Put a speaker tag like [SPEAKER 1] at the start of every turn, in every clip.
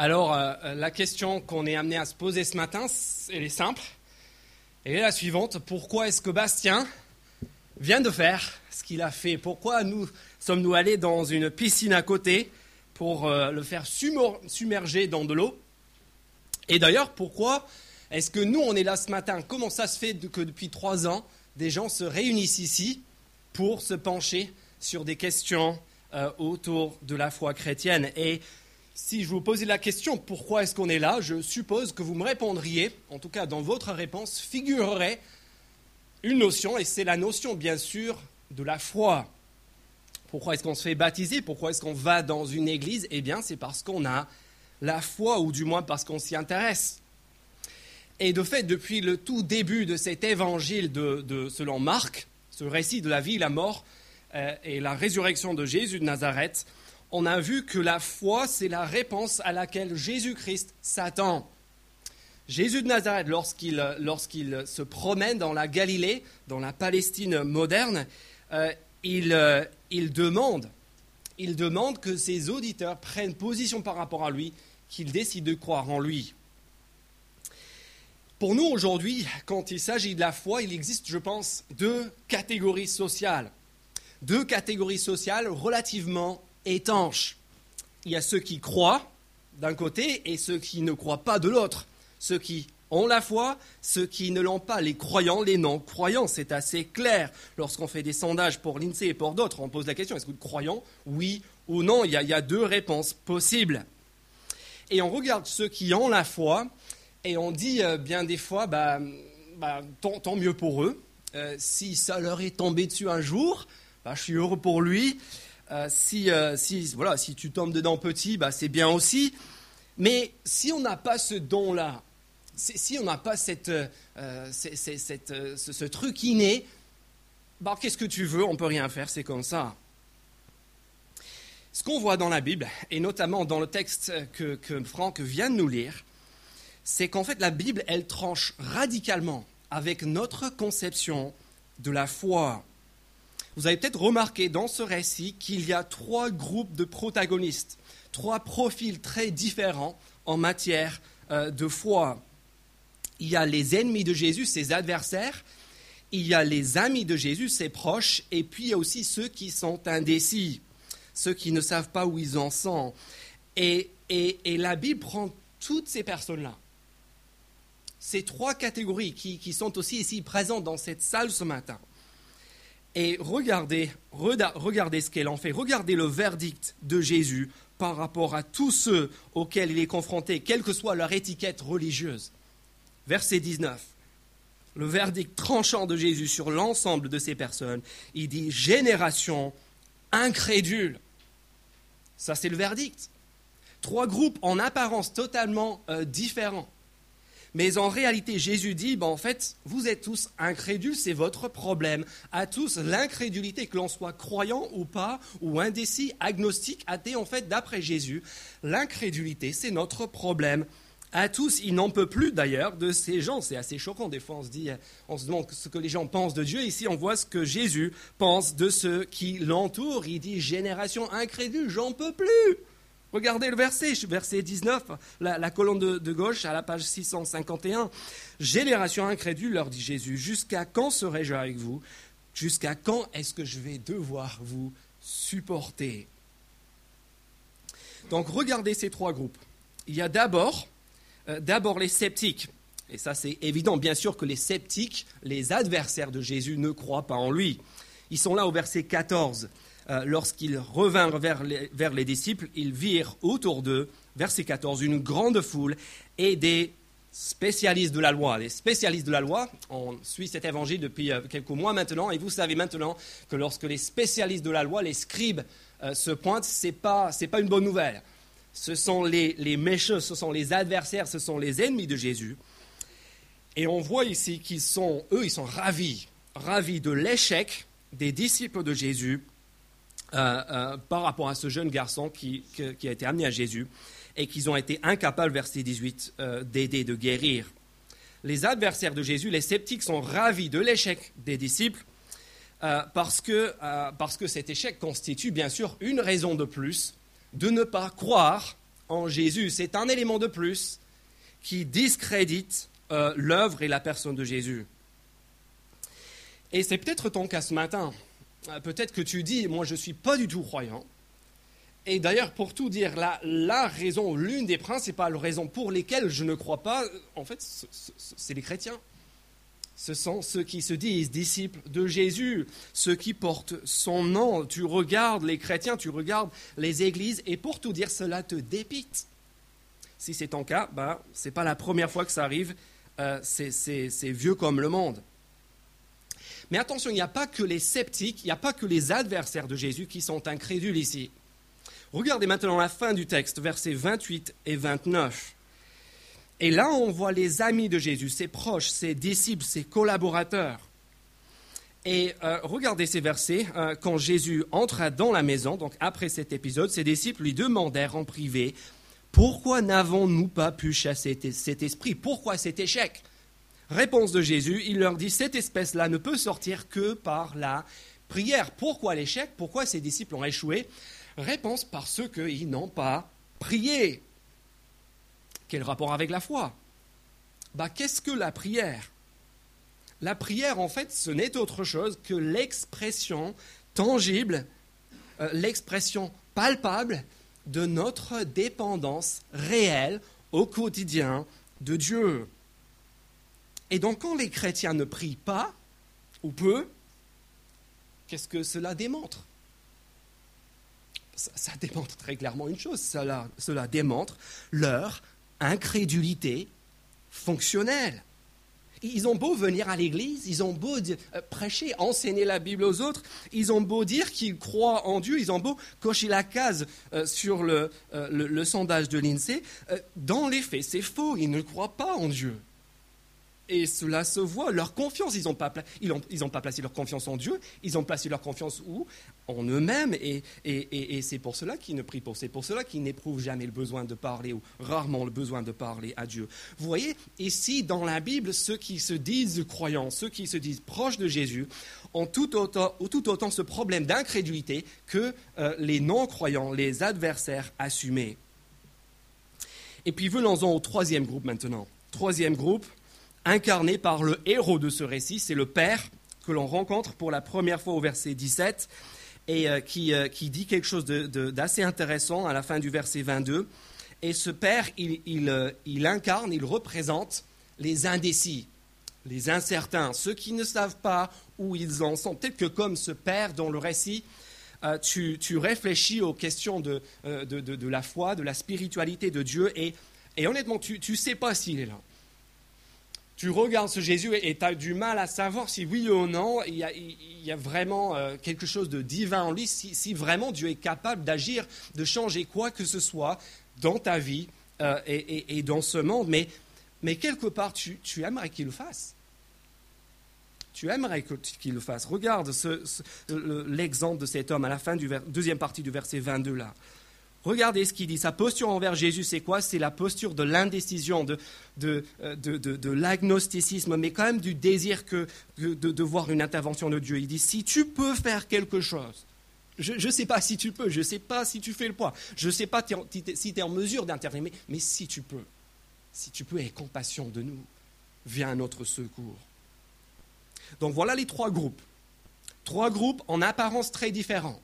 [SPEAKER 1] Alors, euh, la question qu'on est amené à se poser ce matin, elle est simple. Elle est la suivante. Pourquoi est-ce que Bastien vient de faire ce qu'il a fait? Pourquoi nous sommes-nous allés dans une piscine à côté pour euh, le faire submerger dans de l'eau? Et d'ailleurs, pourquoi est-ce que nous, on est là ce matin? Comment ça se fait que depuis trois ans, des gens se réunissent ici pour se pencher sur des questions euh, autour de la foi chrétienne? Et si je vous posais la question pourquoi est-ce qu'on est là, je suppose que vous me répondriez, en tout cas dans votre réponse, figurerait une notion, et c'est la notion bien sûr de la foi. Pourquoi est-ce qu'on se fait baptiser? Pourquoi est-ce qu'on va dans une église? Eh bien, c'est parce qu'on a la foi, ou du moins parce qu'on s'y intéresse. Et de fait, depuis le tout début de cet évangile selon Marc, ce récit de la vie, la mort euh, et la résurrection de Jésus de Nazareth, on a vu que la foi, c'est la réponse à laquelle Jésus-Christ s'attend. Jésus de Nazareth, lorsqu'il, se promène dans la Galilée, dans la Palestine moderne, euh, euh, il, demande, il demande que ses auditeurs prennent position par rapport à lui, qu'ils décident de croire en lui. Pour nous aujourd'hui, quand il s'agit de la foi, il existe, je pense, deux catégories sociales. Deux catégories sociales relativement étanches. Il y a ceux qui croient d'un côté et ceux qui ne croient pas de l'autre. Ceux qui ont la foi, ceux qui ne l'ont pas, les croyants, les non-croyants. C'est assez clair. Lorsqu'on fait des sondages pour l'INSEE et pour d'autres, on pose la question est-ce que vous croyons Oui ou non? Il y, a, deux réponses possibles. Et on regarde ceux qui ont la foi et on dit euh, bien des fois bah, bah tant, mieux pour eux. Euh, si ça leur est tombé dessus un jour, bah, je suis heureux pour lui. Euh, euh, si, voilà, si tu tombes dedans petit, bah, c'est bien aussi. Mais si on n'a pas ce don-là, si on n'a pas euh, ce, truc inné, bah, qu'est-ce que tu veux? On ne peut rien faire, c'est comme ça. Ce qu'on voit dans la Bible, et notamment dans le texte que Franck vient de nous lire, c'est qu'en fait la Bible, elle tranche radicalement avec notre conception de la foi. Vous avez peut-être remarqué dans ce récit qu'il y a trois groupes de protagonistes, trois profils très différents en matière euh, de foi. Il y a les ennemis de Jésus, ses adversaires, il y a les amis de Jésus, ses proches, et puis il y a aussi ceux qui sont indécis, ceux qui ne savent pas où ils en sont. Et, la Bible prend toutes ces personnes-là, ces trois catégories qui sont aussi ici présentes dans cette salle ce matin, et regardez, regardez ce qu'elle en fait. Regardez le verdict de Jésus par rapport à tous ceux auxquels il est confronté, quelle que soit leur étiquette religieuse. Verset 19. Le verdict tranchant de Jésus sur l'ensemble de ces personnes, il dit génération incrédule. Ça, c'est le verdict. Trois groupes en apparence totalement euh, différents. Mais en réalité, Jésus dit, ben, en fait, vous êtes tous incrédules, c'est votre problème. À tous, l'incrédulité, que l'on soit croyant ou pas, ou indécis, agnostique, athée, en fait, d'après Jésus, l'incrédulité, c'est notre problème. À tous, il n'en peut plus d'ailleurs de ces gens. C'est assez choquant. Des fois, on se dit, on se demande ce que les gens pensent de Dieu. Ici, on voit ce que Jésus pense de ceux qui l'entourent. Il dit génération incrédule, j'en peux plus. Regardez le verset, verset 19, la, colonne de, gauche à la page 651. Génération incrédule, leur dit Jésus, jusqu'à quand serai-je avec vous? Jusqu'à quand est-ce que je vais devoir vous supporter? Donc regardez ces trois groupes. Il y a d'abord, euh, d'abord les sceptiques. Et ça c'est évident, bien sûr que les sceptiques, les adversaires de Jésus, ne croient pas en lui. Ils sont là au verset 14. Euh, lorsqu'ils revinrent vers les, disciples, ils virent autour d'eux, verset 14, une grande foule et des spécialistes de la loi. Les spécialistes de la loi, on suit cet évangile depuis euh, quelques mois maintenant, et vous savez maintenant que lorsque les spécialistes de la loi, les scribes, euh, se pointent, ce n'est pas, une bonne nouvelle. Ce sont les, les méchants, ce sont les adversaires, ce sont les ennemis de Jésus. Et on voit ici qu'ils sont, eux, ils sont ravis, ravis de l'échec des disciples de Jésus par rapport à ce jeune garçon qui, a été amené à Jésus et qu'ils ont été incapables, verset 18, euh, d'aider, de guérir. Les adversaires de Jésus, les sceptiques, sont ravis de l'échec des disciples parce, que, parce que cet échec constitue bien sûr une raison de plus de ne pas croire en Jésus. C'est un élément de plus qui discrédite euh, l'œuvre et la personne de Jésus. Et c'est peut-être ton cas ce matin. Euh, peut-être que tu dis, moi je ne suis pas du tout croyant. Et d'ailleurs, pour tout dire, la, raison, l'une des principales raisons pour lesquelles je ne crois pas, en fait, c'est les chrétiens. Ce sont ceux qui se disent disciples de Jésus, ceux qui portent son nom. Tu regardes les chrétiens, tu regardes les églises, et pour tout dire, cela te dépite. Si c'est ton cas, bah, ce n'est pas la première fois que ça arrive, euh, c'est vieux comme le monde. Mais attention, il n'y a pas que les sceptiques, il n'y a pas que les adversaires de Jésus qui sont incrédules ici. Regardez maintenant la fin du texte, versets 28 et 29. Et là, on voit les amis de Jésus, ses proches, ses disciples, ses collaborateurs. Et euh, regardez ces versets. Euh, quand Jésus entra dans la maison, donc après cet épisode, ses disciples lui demandèrent en privé Pourquoi n'avons-nous pas pu chasser cet esprit? Pourquoi cet échec? Réponse de Jésus, il leur dit, cette espèce-là ne peut sortir que par la prière. Pourquoi l'échec? Pourquoi ses disciples ont échoué? Réponse, parce qu'ils n'ont pas prié. Quel rapport avec la foi? Bah, Qu'est-ce que la prière? La prière, en fait, ce n'est autre chose que l'expression tangible, euh, l'expression palpable de notre dépendance réelle au quotidien de Dieu. Et donc quand les chrétiens ne prient pas, ou peu, qu'est-ce que cela démontre? Ça, démontre très clairement une chose, cela, démontre leur incrédulité fonctionnelle. Ils ont beau venir à l'église, ils ont beau euh, prêcher, enseigner la Bible aux autres, ils ont beau dire qu'ils croient en Dieu, ils ont beau cocher la case euh, sur euh, le, sondage de l'INSEE, dans les faits, c'est faux, ils ne croient pas en Dieu. Et cela se voit, leur confiance, ils n'ont pas, pas, placé leur confiance en Dieu, ils ont placé leur confiance où? En eux-mêmes, et, et, et, c'est pour cela qu'ils ne prient pas, c'est pour cela qu'ils n'éprouvent jamais le besoin de parler, ou rarement le besoin de parler à Dieu. Vous voyez, ici, dans la Bible, ceux qui se disent croyants, ceux qui se disent proches de Jésus, ont tout autant, tout autant ce problème d'incrédulité que euh, les non-croyants, les adversaires assumés. Et puis venons-en au troisième groupe maintenant. Troisième groupe, incarné par le héros de ce récit, c'est le Père que l'on rencontre pour la première fois au verset 17 et euh, euh, qui, dit quelque chose d'assez intéressant à la fin du verset 22. Et ce Père, euh, il, incarne, il représente les indécis, les incertains, ceux qui ne savent pas où ils en sont. Peut-être que comme ce Père dans le récit, tu, réfléchis aux questions de, la foi, de la spiritualité de Dieu, et, honnêtement, tu ne sais pas s'il est là tu regardes ce Jésus et tu as du mal à savoir si oui ou non il y a, vraiment euh, quelque chose de divin en lui, si, vraiment Dieu est capable d'agir, de changer quoi que ce soit dans ta vie euh, et, dans ce monde. Mais, quelque part, tu, aimerais qu'il le fasse. Tu aimerais qu'il le fasse. Regarde l'exemple de cet homme à la fin du deuxième partie du verset 22 là. Regardez ce qu'il dit. Sa posture envers Jésus, c'est quoi? C'est la posture de l'indécision, de, de, de, l'agnosticisme, mais quand même du désir que, de, voir une intervention de Dieu. Il dit, si tu peux faire quelque chose, je ne sais pas si tu peux, je ne sais pas si tu fais le poids, je ne sais pas si tu es en mesure d'intervenir, mais, mais si tu peux, si tu peux, aie compassion de nous, viens à notre secours. Donc voilà les trois groupes. Trois groupes en apparence très différents.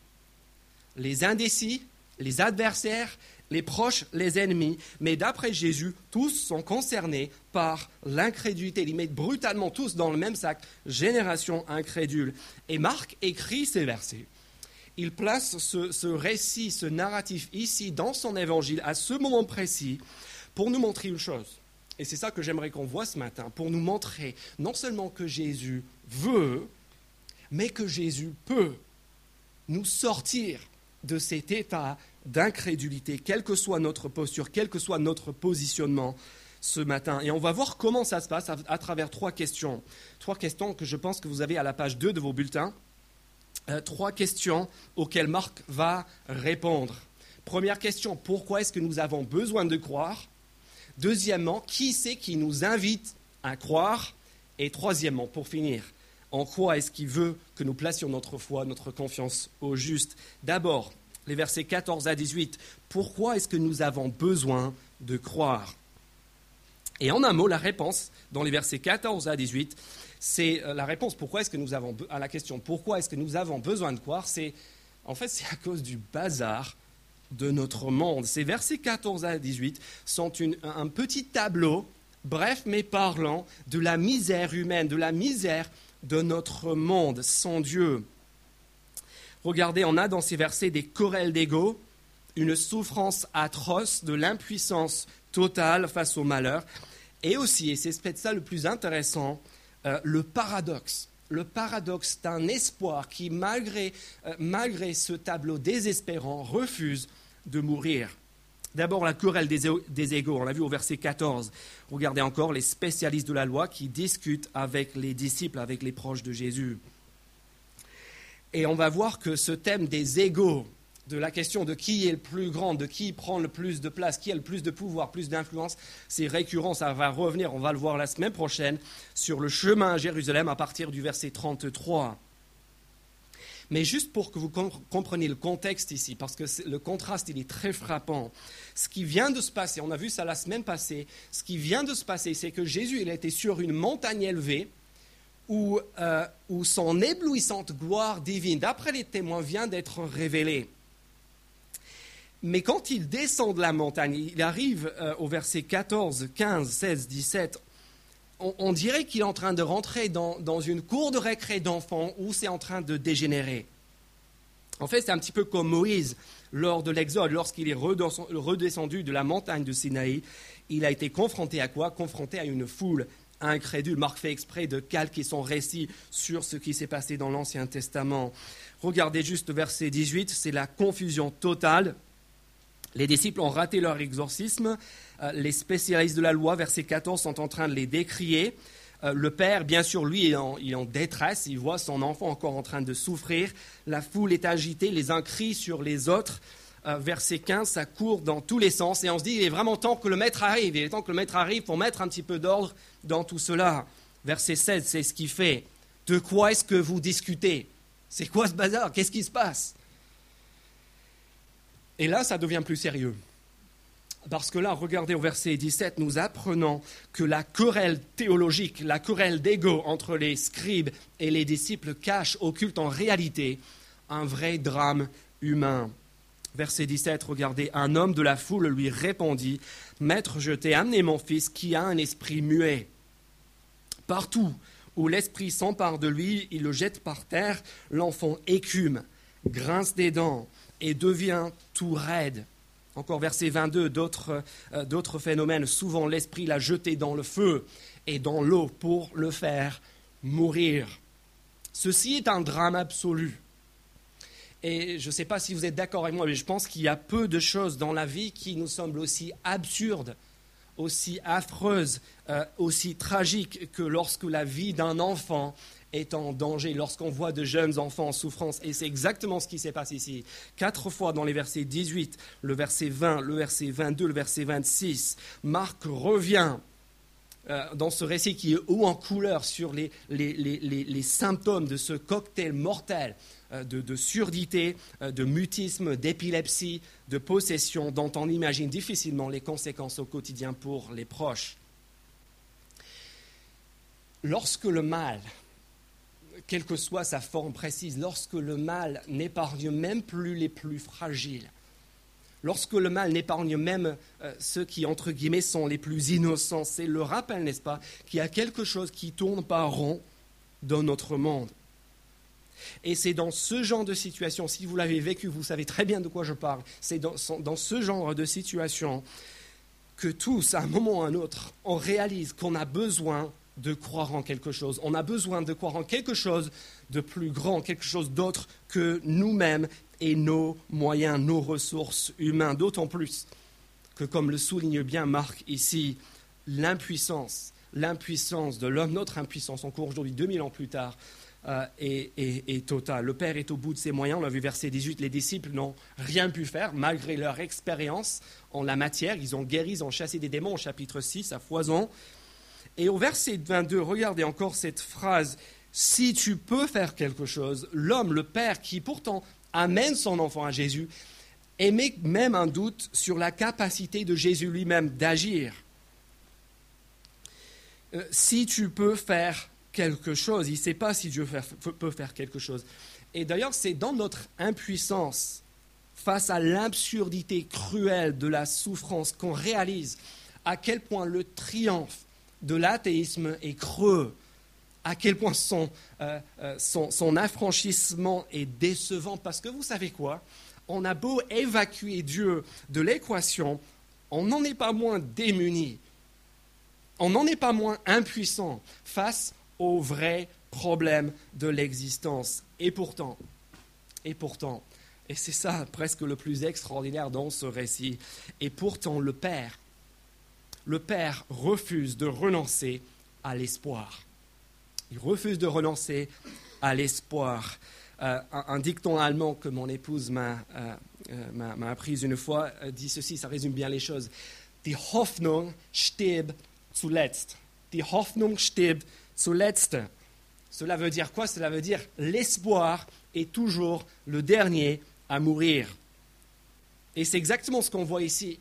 [SPEAKER 1] Les indécis, les adversaires, les proches, les ennemis, mais d'après Jésus, tous sont concernés par l'incrédulité. Ils mettent brutalement tous dans le même sac, génération incrédule. Et Marc écrit ces versets. Il place ce, récit, ce narratif ici dans son évangile, à ce moment précis, pour nous montrer une chose. Et c'est ça que j'aimerais qu'on voit ce matin, pour nous montrer non seulement que Jésus veut, mais que Jésus peut nous sortir de cet état d'incrédulité, quelle que soit notre posture, quel que soit notre positionnement ce matin. Et on va voir comment ça se passe à, travers trois questions. Trois questions que je pense que vous avez à la page 2 de vos bulletins. Euh, trois questions auxquelles Marc va répondre. Première question, pourquoi est-ce que nous avons besoin de croire? Deuxièmement, qui c'est qui nous invite à croire? Et troisièmement, pour finir, en quoi est-ce qu'il veut que nous placions notre foi, notre confiance au juste D'abord, les versets 14 à 18. Pourquoi est-ce que nous avons besoin de croire? Et en un mot, la réponse dans les versets 14 à 18, c'est euh, la réponse pourquoi est-ce que nous avons à la question pourquoi est-ce que nous avons besoin de croire, c'est en fait c'est à cause du bazar de notre monde. Ces versets 14 à 18 sont un petit tableau, bref mais parlant, de la misère humaine, de la misère de notre monde sans Dieu. Regardez, on a dans ces versets des querelles d'ego, une souffrance atroce, de l'impuissance totale face au malheur, et aussi, et c'est peut-être ça le plus intéressant, euh, le paradoxe. Le paradoxe d'un espoir qui, malgré, euh, malgré ce tableau désespérant, refuse de mourir. D'abord, la querelle des, des égaux, on l'a vu au verset 14. Regardez encore les spécialistes de la loi qui discutent avec les disciples, avec les proches de Jésus. Et on va voir que ce thème des égaux, de la question de qui est le plus grand, de qui prend le plus de place, qui a le plus de pouvoir, plus d'influence, c'est récurrent, ça va revenir, on va le voir la semaine prochaine, sur le chemin à Jérusalem à partir du verset 33. Mais juste pour que vous compreniez le contexte ici, parce que le contraste, est très frappant. Ce qui vient de se passer, on a vu ça la semaine passée, ce qui vient de se passer, c'est que Jésus, il était sur une montagne élevée, où, euh, où son éblouissante gloire divine, d'après les témoins, vient d'être révélée. Mais quand il descend de la montagne, il arrive euh, au verset 14, 15, 16, 17, on, dirait qu'il est en train de rentrer dans, une cour de récré d'enfants où c'est en train de dégénérer. En fait, c'est un petit peu comme Moïse lors de l'Exode, lorsqu'il est redescendu de la montagne de Sinaï. Il a été confronté à quoi? Confronté à une foule incrédule. Marc fait exprès de calquer son récit sur ce qui s'est passé dans l'Ancien Testament. Regardez juste verset 18, c'est la confusion totale. Les disciples ont raté leur exorcisme. Euh, les spécialistes de la loi, verset 14, sont en train de les décrier. Euh, le père, bien sûr, lui, est en, en, détresse. Il voit son enfant encore en train de souffrir. La foule est agitée. Les uns crient sur les autres. Euh, verset 15, ça court dans tous les sens. Et on se dit, il est vraiment temps que le maître arrive. Il est temps que le maître arrive pour mettre un petit peu d'ordre dans tout cela. Verset 16, c'est ce qu'il fait. De quoi est-ce que vous discutez? C'est quoi ce bazar? Qu'est-ce qui se passe? Et là, ça devient plus sérieux. Parce que là, regardez au verset 17, nous apprenons que la querelle théologique, la querelle d'ego entre les scribes et les disciples cache, occulte en réalité un vrai drame humain. Verset 17, regardez, un homme de la foule lui répondit, Maître, je t'ai amené mon fils qui a un esprit muet. Partout où l'esprit s'empare de lui, il le jette par terre, l'enfant écume, grince des dents, et devient tout raide. Encore verset 22, euh, d'autres phénomènes. Souvent, l'esprit l'a jeté dans le feu et dans l'eau pour le faire mourir. Ceci est un drame absolu. Et je ne sais pas si vous êtes d'accord avec moi, mais je pense qu'il y a peu de choses dans la vie qui nous semblent aussi absurdes, aussi affreuses, euh, aussi tragiques que lorsque la vie d'un enfant est en danger, lorsqu'on voit de jeunes enfants en souffrance. Et c'est exactement ce qui s'est passé ici. Quatre fois dans les versets 18, le verset 20, le verset 22, le verset 26, Marc revient euh, dans ce récit qui est haut en couleur sur les, les, symptômes de ce cocktail mortel euh, de, surdité, euh, de mutisme, d'épilepsie, de possession, dont on imagine difficilement les conséquences au quotidien pour les proches. Lorsque le mal quelle que soit sa forme précise, lorsque le mal n'épargne même plus les plus fragiles, lorsque le mal n'épargne même euh, ceux qui, entre guillemets, sont les plus innocents, c'est le rappel, n'est-ce pas, qu'il y a quelque chose qui tourne pas rond dans notre monde. Et c'est dans ce genre de situation, si vous l'avez vécu, vous savez très bien de quoi je parle, c'est dans ce genre de situation que tous, à un moment ou à un autre, on réalise qu'on a besoin de croire en quelque chose. On a besoin de croire en quelque chose de plus grand, quelque chose d'autre que nous-mêmes et nos moyens, nos ressources humaines. D'autant plus que, comme le souligne bien Marc ici, l'impuissance, l'impuissance de l'homme, notre impuissance, encore aujourd'hui, 2000 ans plus tard, euh, est, est, totale. Le Père est au bout de ses moyens. On l'a vu verset 18, les disciples n'ont rien pu faire malgré leur expérience en la matière. Ils ont guéri, ils ont chassé des démons au chapitre 6 à foison. Et au verset 22, regardez encore cette phrase. Si tu peux faire quelque chose, l'homme, le Père, qui pourtant amène son enfant à Jésus, émet même un doute sur la capacité de Jésus lui-même d'agir. Euh, si tu peux faire quelque chose, il ne sait pas si Dieu peut faire quelque chose. Et d'ailleurs, c'est dans notre impuissance face à l'absurdité cruelle de la souffrance qu'on réalise à quel point le triomphe de l'athéisme est creux, à quel point son, euh, euh, son, affranchissement est décevant. Parce que vous savez quoi? On a beau évacuer Dieu de l'équation, on n'en est pas moins démuni, on n'en est pas moins impuissant face aux vrais problèmes de l'existence. Et pourtant, et pourtant, et c'est ça presque le plus extraordinaire dans ce récit, et pourtant le Père, le Père refuse de renoncer à l'espoir. Il refuse de renoncer à l'espoir. Euh, un, dicton allemand que mon épouse m'a euh, euh, appris une fois dit ceci, ça résume bien les choses. Die Hoffnung stirbt zuletzt. Die Hoffnung stirbt zuletzt. Cela veut dire quoi? Cela veut dire l'espoir est toujours le dernier à mourir. Et c'est exactement ce qu'on voit ici.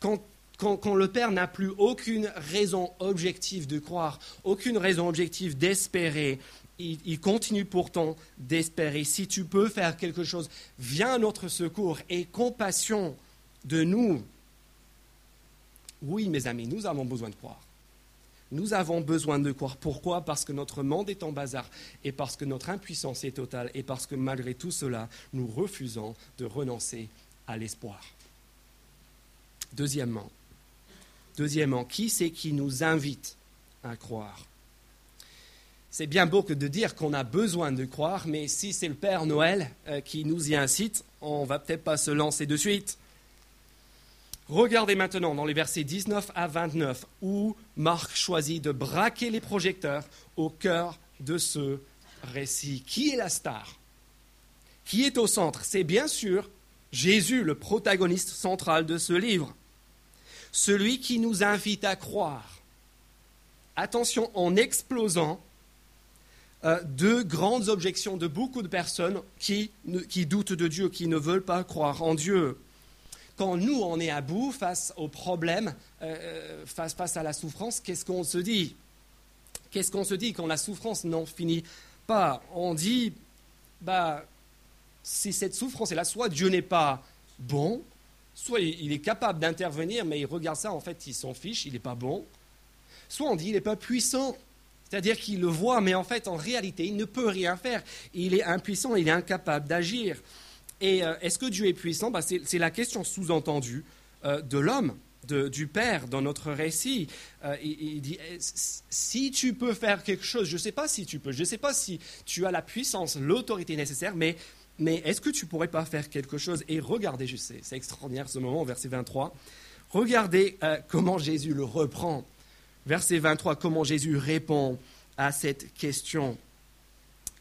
[SPEAKER 1] Quand, le Père n'a plus aucune raison objective de croire, aucune raison objective d'espérer, il, continue pourtant d'espérer. Si tu peux faire quelque chose, viens à notre secours et compassion de nous. Oui, mes amis, nous avons besoin de croire. Nous avons besoin de croire. Pourquoi? Parce que notre monde est en bazar et parce que notre impuissance est totale et parce que malgré tout cela, nous refusons de renoncer à l'espoir. Deuxièmement, deuxièmement, qui c'est qui nous invite à croire? C'est bien beau que de dire qu'on a besoin de croire, mais si c'est le Père Noël euh, qui nous y incite, on va peut-être pas se lancer de suite. Regardez maintenant dans les versets 19 à 29 où Marc choisit de braquer les projecteurs au cœur de ce récit. Qui est la star? Qui est au centre? C'est bien sûr Jésus, le protagoniste central de ce livre. Celui qui nous invite à croire. Attention, en explosant euh, deux grandes objections de beaucoup de personnes qui doutent de Dieu, qui ne veulent pas croire en Dieu. Quand nous, on est à bout face aux problèmes, euh, euh, face, face à la souffrance, qu'est-ce qu'on se dit? Qu'est-ce qu'on se dit quand la souffrance n'en finit pas? On dit, bah, si cette souffrance est là, soit Dieu n'est pas bon, soit il est capable d'intervenir, mais il regarde ça, en fait, il s'en fiche, il n'est pas bon. Soit on dit, il n'est pas puissant, c'est-à-dire qu'il le voit, mais en fait, en réalité, il ne peut rien faire. Il est impuissant, il est incapable d'agir. Et euh, est-ce que Dieu est puissant? Bah, C'est la question sous-entendue euh, de l'homme, du Père dans notre récit. Euh, il, dit, si tu peux faire quelque chose, je ne sais pas si tu peux, je ne sais pas si tu as la puissance, l'autorité nécessaire, mais, mais est-ce que tu pourrais pas faire quelque chose Et regardez, je sais, c'est extraordinaire ce moment, verset 23. Regardez comment Jésus le reprend. Verset 23, comment Jésus répond à cette question.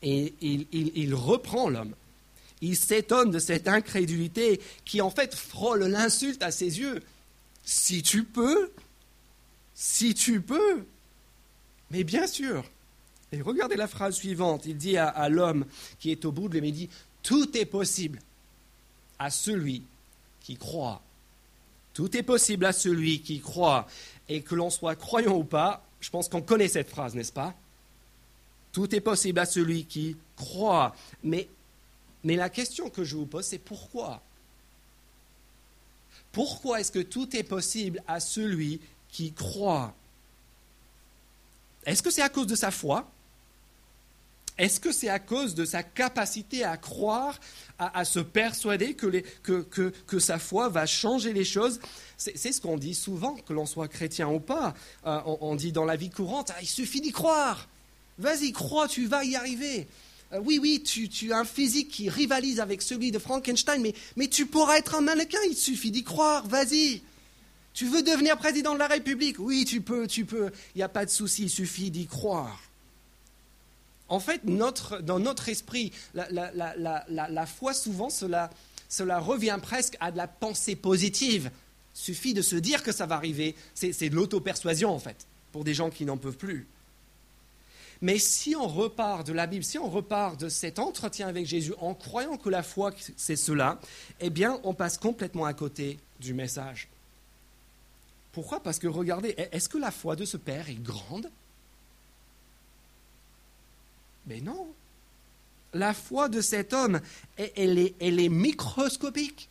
[SPEAKER 1] Et il reprend l'homme il s'étonne de cette incrédulité qui en fait frôle l'insulte à ses yeux. Si tu peux, si tu peux. Mais bien sûr. Et regardez la phrase suivante. Il dit à, l'homme qui est au bout de lui, tout est possible à celui qui croit. Tout est possible à celui qui croit. Et que l'on soit croyant ou pas, je pense qu'on connaît cette phrase, n'est-ce pas? Tout est possible à celui qui croit. Mais la question que je vous pose, c'est pourquoi? Pourquoi est-ce que tout est possible à celui qui croit? Est-ce que c'est à cause de sa foi? Est-ce que c'est à cause de sa capacité à croire, à, se persuader que, sa foi va changer les choses? C'est ce qu'on dit souvent, que l'on soit chrétien ou pas. Euh, on, dit dans la vie courante, ah, il suffit d'y croire. Vas-y, crois, tu vas y arriver. Euh, oui, oui, tu, as un physique qui rivalise avec celui de Frankenstein, mais, mais tu pourras être un mannequin, il suffit d'y croire, vas-y. Tu veux devenir président de la République? Oui, tu peux, tu peux, il n'y a pas de souci, il suffit d'y croire. En fait, dans notre esprit, la, foi, souvent, cela, cela revient presque à de la pensée positive. Suffit de se dire que ça va arriver. C'est de l'auto-persuasion, en fait, pour des gens qui n'en peuvent plus. Mais si on repart de la Bible, si on repart de cet entretien avec Jésus en croyant que la foi, c'est cela, eh bien, on passe complètement à côté du message. Pourquoi? Parce que regardez, est-ce que la foi de ce Père est grande? Mais non. La foi de cet homme, elle est, microscopique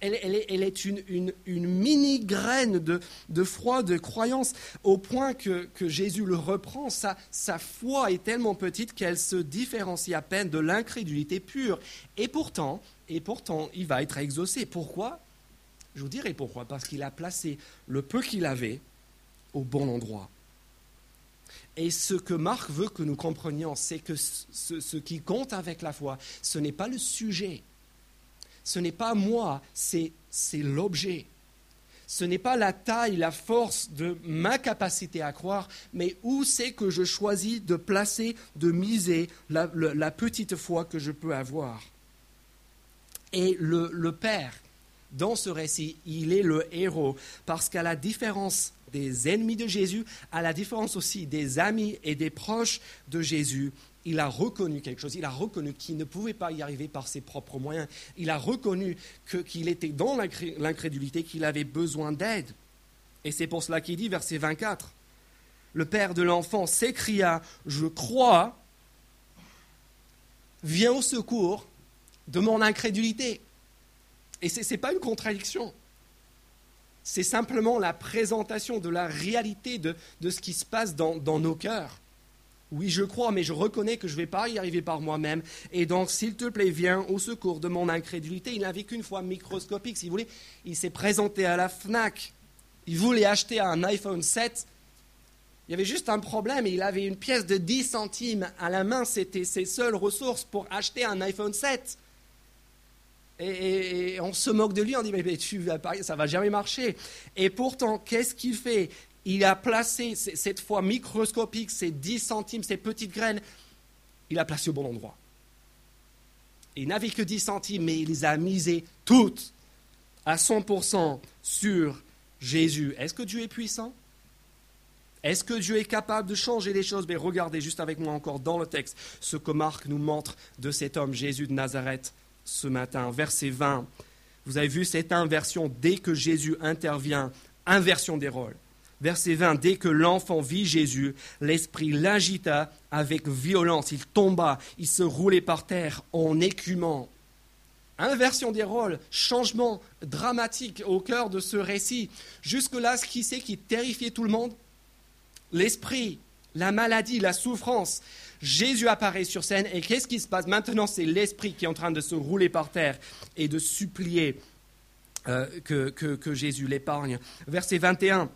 [SPEAKER 1] elle, est, une, mini-graine de, foi, de croyance, au point que, Jésus le reprend. Sa, sa foi est tellement petite qu'elle se différencie à peine de l'incrédulité pure. Et pourtant, et pourtant, il va être exaucé. Pourquoi? Je vous dirai pourquoi. Parce qu'il a placé le peu qu'il avait au bon endroit. Et ce que Marc veut que nous comprenions, c'est que ce qui compte avec la foi, ce n'est pas le sujet ce n'est pas moi, c'est l'objet. Ce n'est pas la taille, la force de ma capacité à croire, mais où c'est que je choisis de placer, de miser la, petite foi que je peux avoir. Et le, le Père, dans ce récit, il est le héros, parce qu'à la différence des ennemis de Jésus, à la différence aussi des amis et des proches de Jésus, il a reconnu quelque chose. Il a reconnu qu'il ne pouvait pas y arriver par ses propres moyens. Il a reconnu qu'il était dans l'incrédulité, qu'il avait besoin d'aide. Et c'est pour cela qu'il dit, verset 24, le père de l'enfant s'écria, je crois, viens au secours de mon incrédulité. Et ce n'est pas une contradiction. C'est simplement la présentation de la réalité de, ce qui se passe dans nos cœurs. Oui, je crois, mais je reconnais que je ne vais pas y arriver par moi-même. Et donc, s'il te plaît, viens au secours de mon incrédulité. Il n'avait qu'une fois microscopique, si vous voulez. Il s'est présenté à la FNAC. Il voulait acheter un iPhone 7. Il y avait juste un problème. Il avait une pièce de 10 centimes à la main. C'était ses seules ressources pour acheter un iPhone 7. Et, on se moque de lui, on dit, mais, tu ça va jamais marcher. Et pourtant, qu'est-ce qu'il fait? Il a placé cette fois microscopique, ces 10 centimes, ces petites graines, il a placé au bon endroit. Il n'avait que 10 centimes, mais il les a misées toutes à 100% sur Jésus. Est-ce que Dieu est puissant? Est-ce que Dieu est capable de changer les choses? Mais regardez juste avec moi encore dans le texte ce que Marc nous montre de cet homme, Jésus de Nazareth, ce matin. Verset 20. Vous avez vu cette inversion dès que Jésus intervient, inversion des rôles. Verset 20, dès que l'enfant vit Jésus, l'esprit l'agita avec violence. Il tomba, il se roulait par terre en écumant. Inversion des rôles, changement dramatique au cœur de ce récit. Jusque-là, ce qui c'est qui terrifiait tout le monde? L'esprit, la maladie, la souffrance. Jésus apparaît sur scène et qu'est-ce qui se passe Maintenant, c'est l'esprit qui est en train de se rouler par terre et de supplier euh, que, que Jésus l'épargne. Verset 21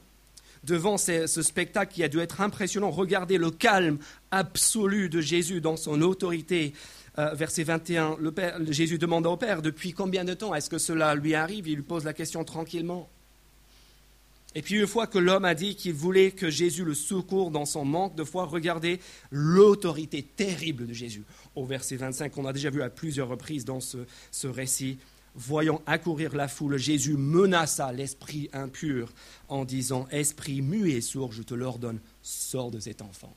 [SPEAKER 1] devant ce, spectacle qui a dû être impressionnant. Regardez le calme absolu de Jésus dans son autorité. Euh, verset 21, le père, Jésus demande au Père, depuis combien de temps est-ce que cela lui arrive? Il lui pose la question tranquillement. Et puis une fois que l'homme a dit qu'il voulait que Jésus le secourt dans son manque de foi, regardez l'autorité terrible de Jésus. Au verset 25, qu'on a déjà vu à plusieurs reprises dans ce récit, Voyant accourir la foule, Jésus menaça l'esprit impur en disant Esprit muet et sourd, je te l'ordonne, sors de cet enfant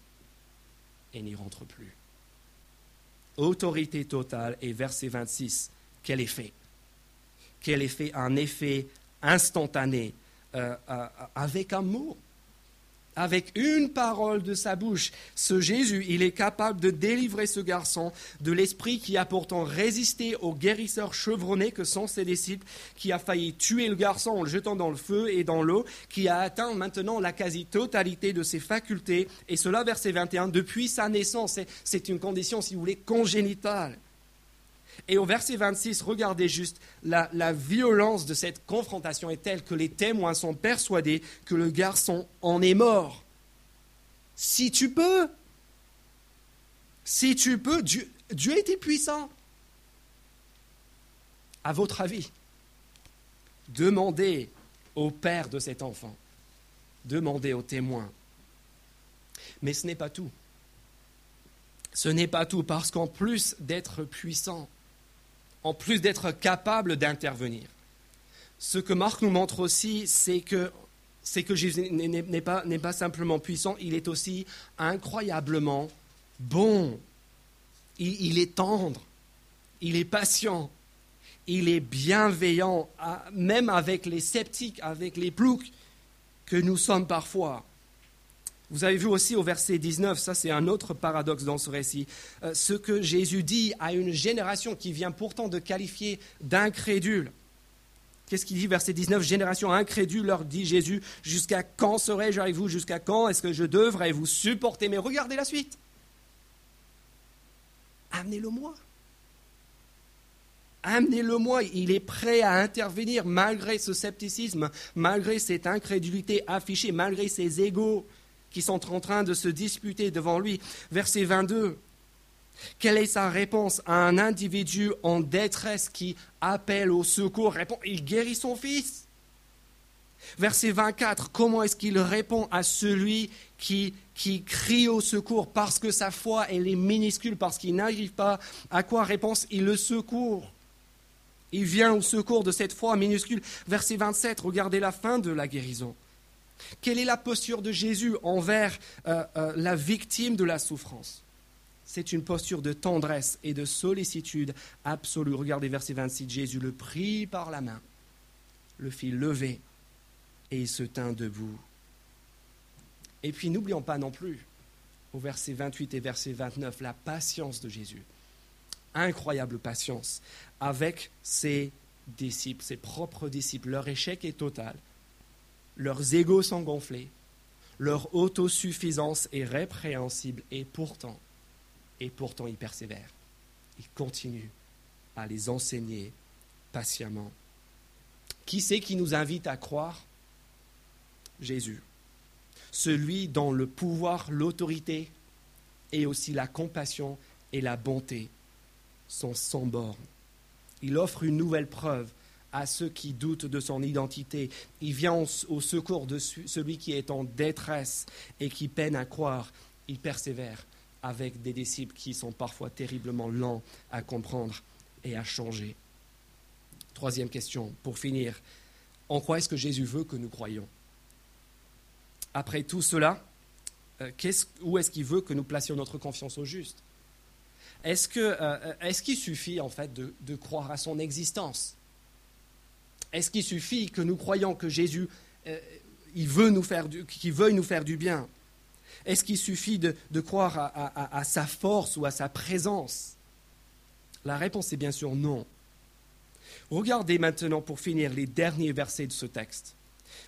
[SPEAKER 1] et n'y rentre plus. Autorité totale et verset 26, quel effet? Quel effet Un effet instantané euh, euh, avec un mot avec une parole de sa bouche, ce Jésus, il est capable de délivrer ce garçon de l'esprit qui a pourtant résisté aux guérisseurs chevronnés que sont ses disciples, qui a failli tuer le garçon en le jetant dans le feu et dans l'eau, qui a atteint maintenant la quasi-totalité de ses facultés. Et cela, verset 21, depuis sa naissance, c'est une condition, si vous voulez, congénitale. Et au verset 26, regardez juste, la, violence de cette confrontation est telle que les témoins sont persuadés que le garçon en est mort. Si tu peux, si tu peux, Dieu, Dieu était puissant. À votre avis, demandez au père de cet enfant, demandez aux témoins. Mais ce n'est pas tout. Ce n'est pas tout, parce qu'en plus d'être puissant, en plus d'être capable d'intervenir. Ce que Marc nous montre aussi, c'est que Jésus n'est pas, pas simplement puissant, il est aussi incroyablement bon. Il, est tendre, il est patient, il est bienveillant, même avec les sceptiques, avec les ploucs que nous sommes parfois. Vous avez vu aussi au verset 19, ça c'est un autre paradoxe dans ce récit, euh, ce que Jésus dit à une génération qui vient pourtant de qualifier d'incrédule. Qu'est-ce qu'il dit verset 19 Génération incrédule, leur dit Jésus, jusqu'à quand serai-je avec vous? Jusqu'à quand est-ce que je devrais vous supporter? Mais regardez la suite. Amenez-le-moi. Amenez-le-moi. Il est prêt à intervenir malgré ce scepticisme, malgré cette incrédulité affichée, malgré ses égaux qui sont en train de se disputer devant lui. Verset 22. Quelle est sa réponse à un individu en détresse qui appelle au secours? Il guérit son fils. Verset 24, comment est-ce qu'il répond à celui qui, qui crie au secours? Parce que sa foi, elle est minuscule, parce qu'il n'arrive pas À quoi réponse Il le secourt. Il vient au secours de cette foi minuscule. Verset 27, regardez la fin de la guérison. Quelle est la posture de Jésus envers euh, euh, la victime de la souffrance? C'est une posture de tendresse et de sollicitude absolue. Regardez verset 26, Jésus le prit par la main, le fit lever et il se tint debout. Et puis n'oublions pas non plus, au verset 28 et verset 29, la patience de Jésus. Incroyable patience avec ses disciples, ses propres disciples. Leur échec est total leurs égaux sont gonflés, leur autosuffisance est répréhensible et pourtant, et pourtant ils persévèrent. Ils continuent à les enseigner patiemment. Qui c'est qui nous invite à croire? Jésus. Celui dont le pouvoir, l'autorité et aussi la compassion et la bonté sont sans borne. Il offre une nouvelle preuve à ceux qui doutent de son identité. Il vient au, secours de celui qui est en détresse et qui peine à croire. Il persévère avec des disciples qui sont parfois terriblement lents à comprendre et à changer. Troisième question, pour finir. En quoi est-ce que Jésus veut que nous croyions? Après tout cela, euh, où est-ce qu'il veut que nous placions notre confiance au juste? Est-ce euh, qu'il suffit en fait de croire à son existence? Est-ce qu'il suffit que nous croyons que Jésus euh, il veut nous faire du, qu'il veuille nous faire du bien? Est-ce qu'il suffit de, croire à, sa force ou à sa présence? La réponse est bien sûr non. Regardez maintenant pour finir les derniers versets de ce texte,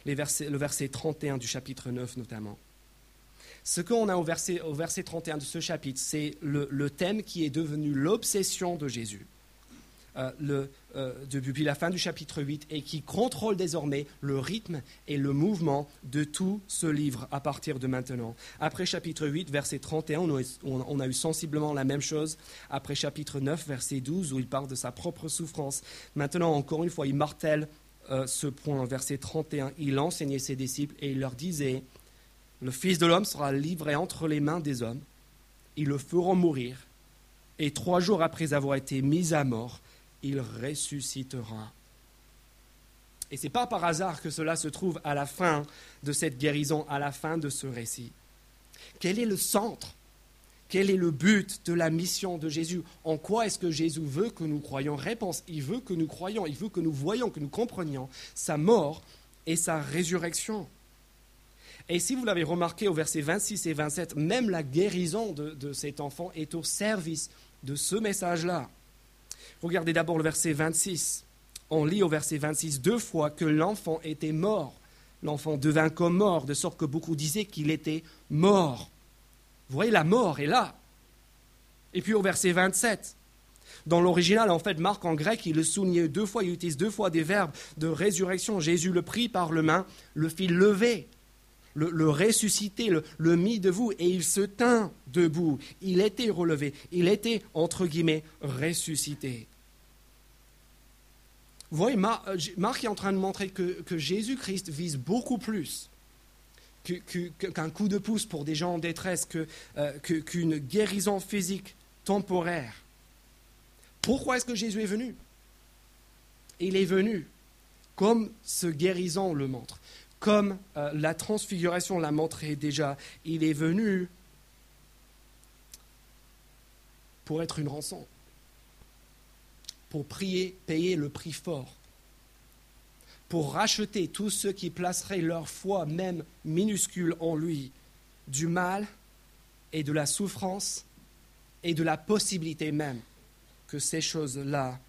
[SPEAKER 1] les versets, le verset 31 du chapitre 9 notamment. Ce qu'on a au verset, au verset 31 de ce chapitre, c'est le thème qui est devenu l'obsession de Jésus. Euh, le, euh, depuis la fin du chapitre 8 et qui contrôle désormais le rythme et le mouvement de tout ce livre à partir de maintenant. Après chapitre 8, verset 31, on a, eu sensiblement la même chose. Après chapitre 9, verset 12, où il parle de sa propre souffrance. Maintenant, encore une fois, il martèle euh, ce point, verset 31. Il enseignait ses disciples et il leur disait, le Fils de l'homme sera livré entre les mains des hommes. Ils le feront mourir. Et trois jours après avoir été mis à mort, il ressuscitera. Et ce n'est pas par hasard que cela se trouve à la fin de cette guérison, à la fin de ce récit. Quel est le centre? Quel est le but de la mission de Jésus? En quoi est-ce que Jésus veut que nous croyions? Réponse, il veut que nous croyions, il veut que nous voyions, que nous comprenions sa mort et sa résurrection. Et si vous l'avez remarqué au verset 26 et 27, même la guérison de, de cet enfant est au service de ce message-là. Regardez d'abord le verset 26. On lit au verset 26 deux fois que l'enfant était mort. L'enfant devint comme mort, de sorte que beaucoup disaient qu'il était mort. Vous voyez, la mort est là. Et puis au verset 27, dans l'original, en fait, Marc en grec, il le souligne deux fois, il utilise deux fois des verbes de résurrection. Jésus le prit par le main, le fit lever, le, ressusciter, le, le mit debout, et il se tint debout. Il était relevé, il était, entre guillemets, ressuscité. Vous voyez, euh, Marc est en train de montrer que, Jésus-Christ vise beaucoup plus qu'un coup de pouce pour des gens en détresse, euh, qu'une guérison physique temporaire. Pourquoi est-ce que Jésus est venu? Il est venu, comme ce guérison le montre, comme euh, la transfiguration l'a montré déjà, il est venu pour être une rançon, pour prier, payer le prix fort, pour racheter tous ceux qui placeraient leur foi, même minuscule, en lui, du mal et de la souffrance et de la possibilité même que ces choses-là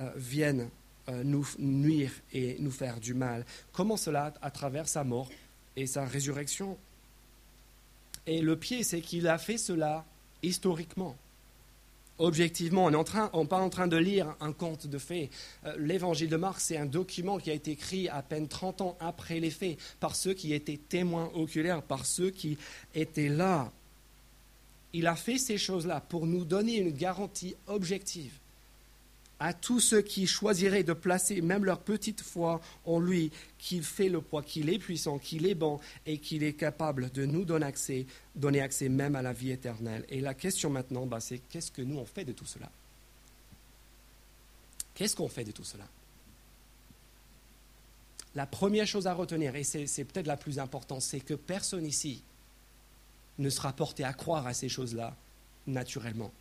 [SPEAKER 1] euh, viennent nous nuire et nous faire du mal. Comment cela À travers sa mort et sa résurrection? Et le pied, c'est qu'il a fait cela historiquement. Objectivement, on n'est pas en train de lire un conte de fées. Euh, l'évangile de Marc, c'est un document qui a été écrit à peine 30 ans après les faits, par ceux qui étaient témoins oculaires, par ceux qui étaient là. Il a fait ces choses-là pour nous donner une garantie objective à tous ceux qui choisiraient de placer même leur petite foi en lui, qu'il fait le poids, qu'il est puissant, qu'il est bon et qu'il est capable de nous donner accès, donner accès même à la vie éternelle. Et la question maintenant, bah, c'est qu'est-ce que nous on fait de tout cela? Qu'est-ce qu'on fait de tout cela? La première chose à retenir, et c'est peut-être la plus importante, c'est que personne ici ne sera porté à croire à ces choses-là naturellement.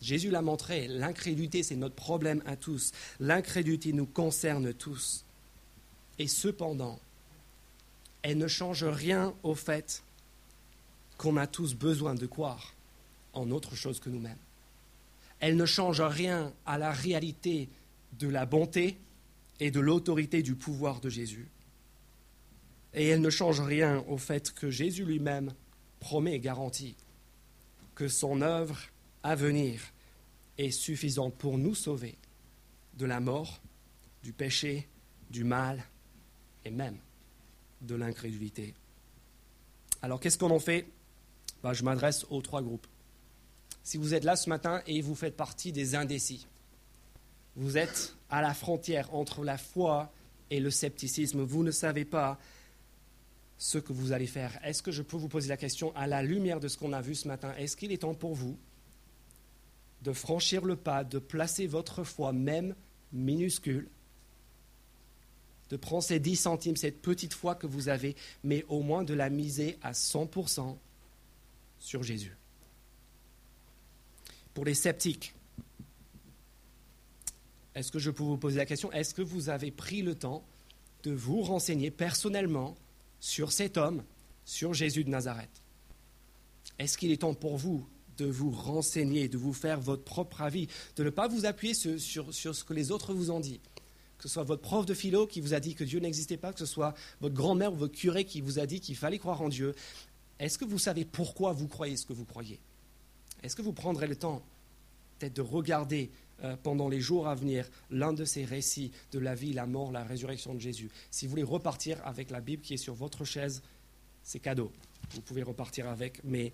[SPEAKER 1] Jésus l'a montré, l'incrédulité, c'est notre problème à tous. L'incrédulité nous concerne tous. Et cependant, elle ne change rien au fait qu'on a tous besoin de croire en autre chose que nous-mêmes. Elle ne change rien à la réalité de la bonté et de l'autorité du pouvoir de Jésus. Et elle ne change rien au fait que Jésus lui-même promet et garantit que son œuvre à venir est suffisant pour nous sauver de la mort, du péché, du mal et même de l'incrédulité. Alors qu'est-ce qu'on en fait? Ben, Je m'adresse aux trois groupes. Si vous êtes là ce matin et vous faites partie des indécis, vous êtes à la frontière entre la foi et le scepticisme, vous ne savez pas ce que vous allez faire. Est-ce que je peux vous poser la question à la lumière de ce qu'on a vu ce matin? Est-ce qu'il est temps pour vous de franchir le pas, de placer votre foi, même minuscule, de prendre ces 10 centimes, cette petite foi que vous avez, mais au moins de la miser à 100% sur Jésus. Pour les sceptiques, est-ce que je peux vous poser la question, est-ce que vous avez pris le temps de vous renseigner personnellement sur cet homme, sur Jésus de Nazareth? Est-ce qu'il est temps pour vous de vous renseigner, de vous faire votre propre avis, de ne pas vous appuyer sur, ce que les autres vous ont dit. Que ce soit votre prof de philo qui vous a dit que Dieu n'existait pas, que ce soit votre grand-mère ou votre curé qui vous a dit qu'il fallait croire en Dieu. Est-ce que vous savez pourquoi vous croyez ce que vous croyez? Est-ce que vous prendrez le temps peut-être de regarder euh, pendant les jours à venir l'un de ces récits de la vie, la mort, la résurrection de Jésus? Si vous voulez repartir avec la Bible qui est sur votre chaise, c'est cadeau. Vous pouvez repartir avec, mais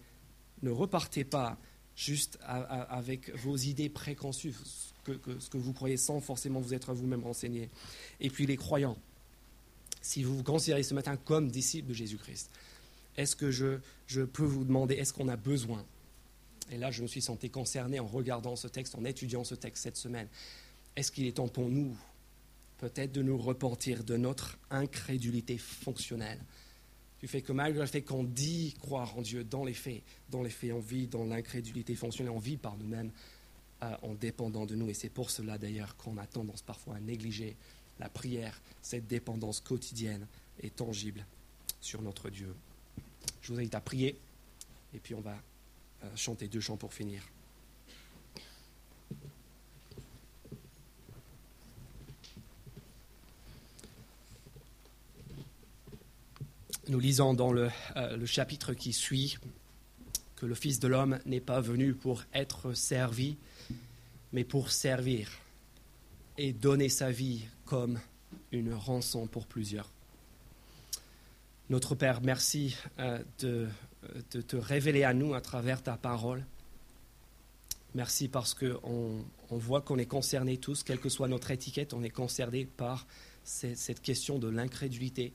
[SPEAKER 1] ne repartez pas juste avec vos idées préconçues, ce que vous croyez sans forcément vous être vous-même renseigné. Et puis les croyants, si vous vous considérez ce matin comme disciples de Jésus-Christ, est-ce que je, je peux vous demander, est-ce qu'on a besoin Et là, je me suis senti concerné en regardant ce texte, en étudiant ce texte cette semaine. Est-ce qu'il est temps pour nous, peut-être, de nous repentir de notre incrédulité fonctionnelle du fait que malgré le fait qu'on dit croire en Dieu dans les faits, dans les faits, on vit dans l'incrédulité fonctionnelle, on vit par nous-mêmes euh, en dépendant de nous. Et c'est pour cela d'ailleurs qu'on a tendance parfois à négliger la prière, cette dépendance quotidienne et tangible sur notre Dieu. Je vous invite à prier et puis on va euh, chanter deux chants pour finir. Nous lisons dans le, euh, le, chapitre qui suit que le Fils de l'homme n'est pas venu pour être servi, mais pour servir et donner sa vie comme une rançon pour plusieurs. Notre Père, merci euh, de, de, te révéler à nous à travers ta parole. Merci parce qu'on on voit qu'on est concernés tous, quelle que soit notre étiquette, on est concernés par cette question de l'incrédulité,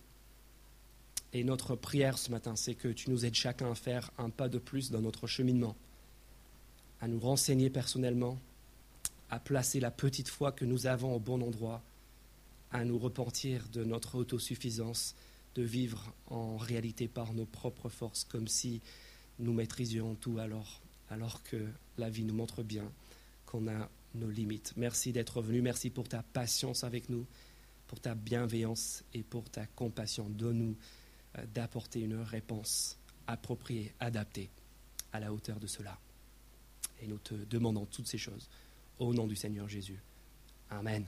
[SPEAKER 1] et notre prière ce matin, c'est que tu nous aides chacun à faire un pas de plus dans notre cheminement, à nous renseigner personnellement, à placer la petite foi que nous avons au bon endroit, à nous repentir de notre autosuffisance, de vivre en réalité par nos propres forces, comme si nous maîtrisions tout alors, alors que la vie nous montre bien qu'on a nos limites. Merci d'être venu, merci pour ta patience avec nous, pour ta bienveillance et pour ta compassion. Donne-nous d'apporter une réponse appropriée, adaptée à la hauteur de cela. Et nous te demandons toutes ces choses au nom du Seigneur Jésus. Amen.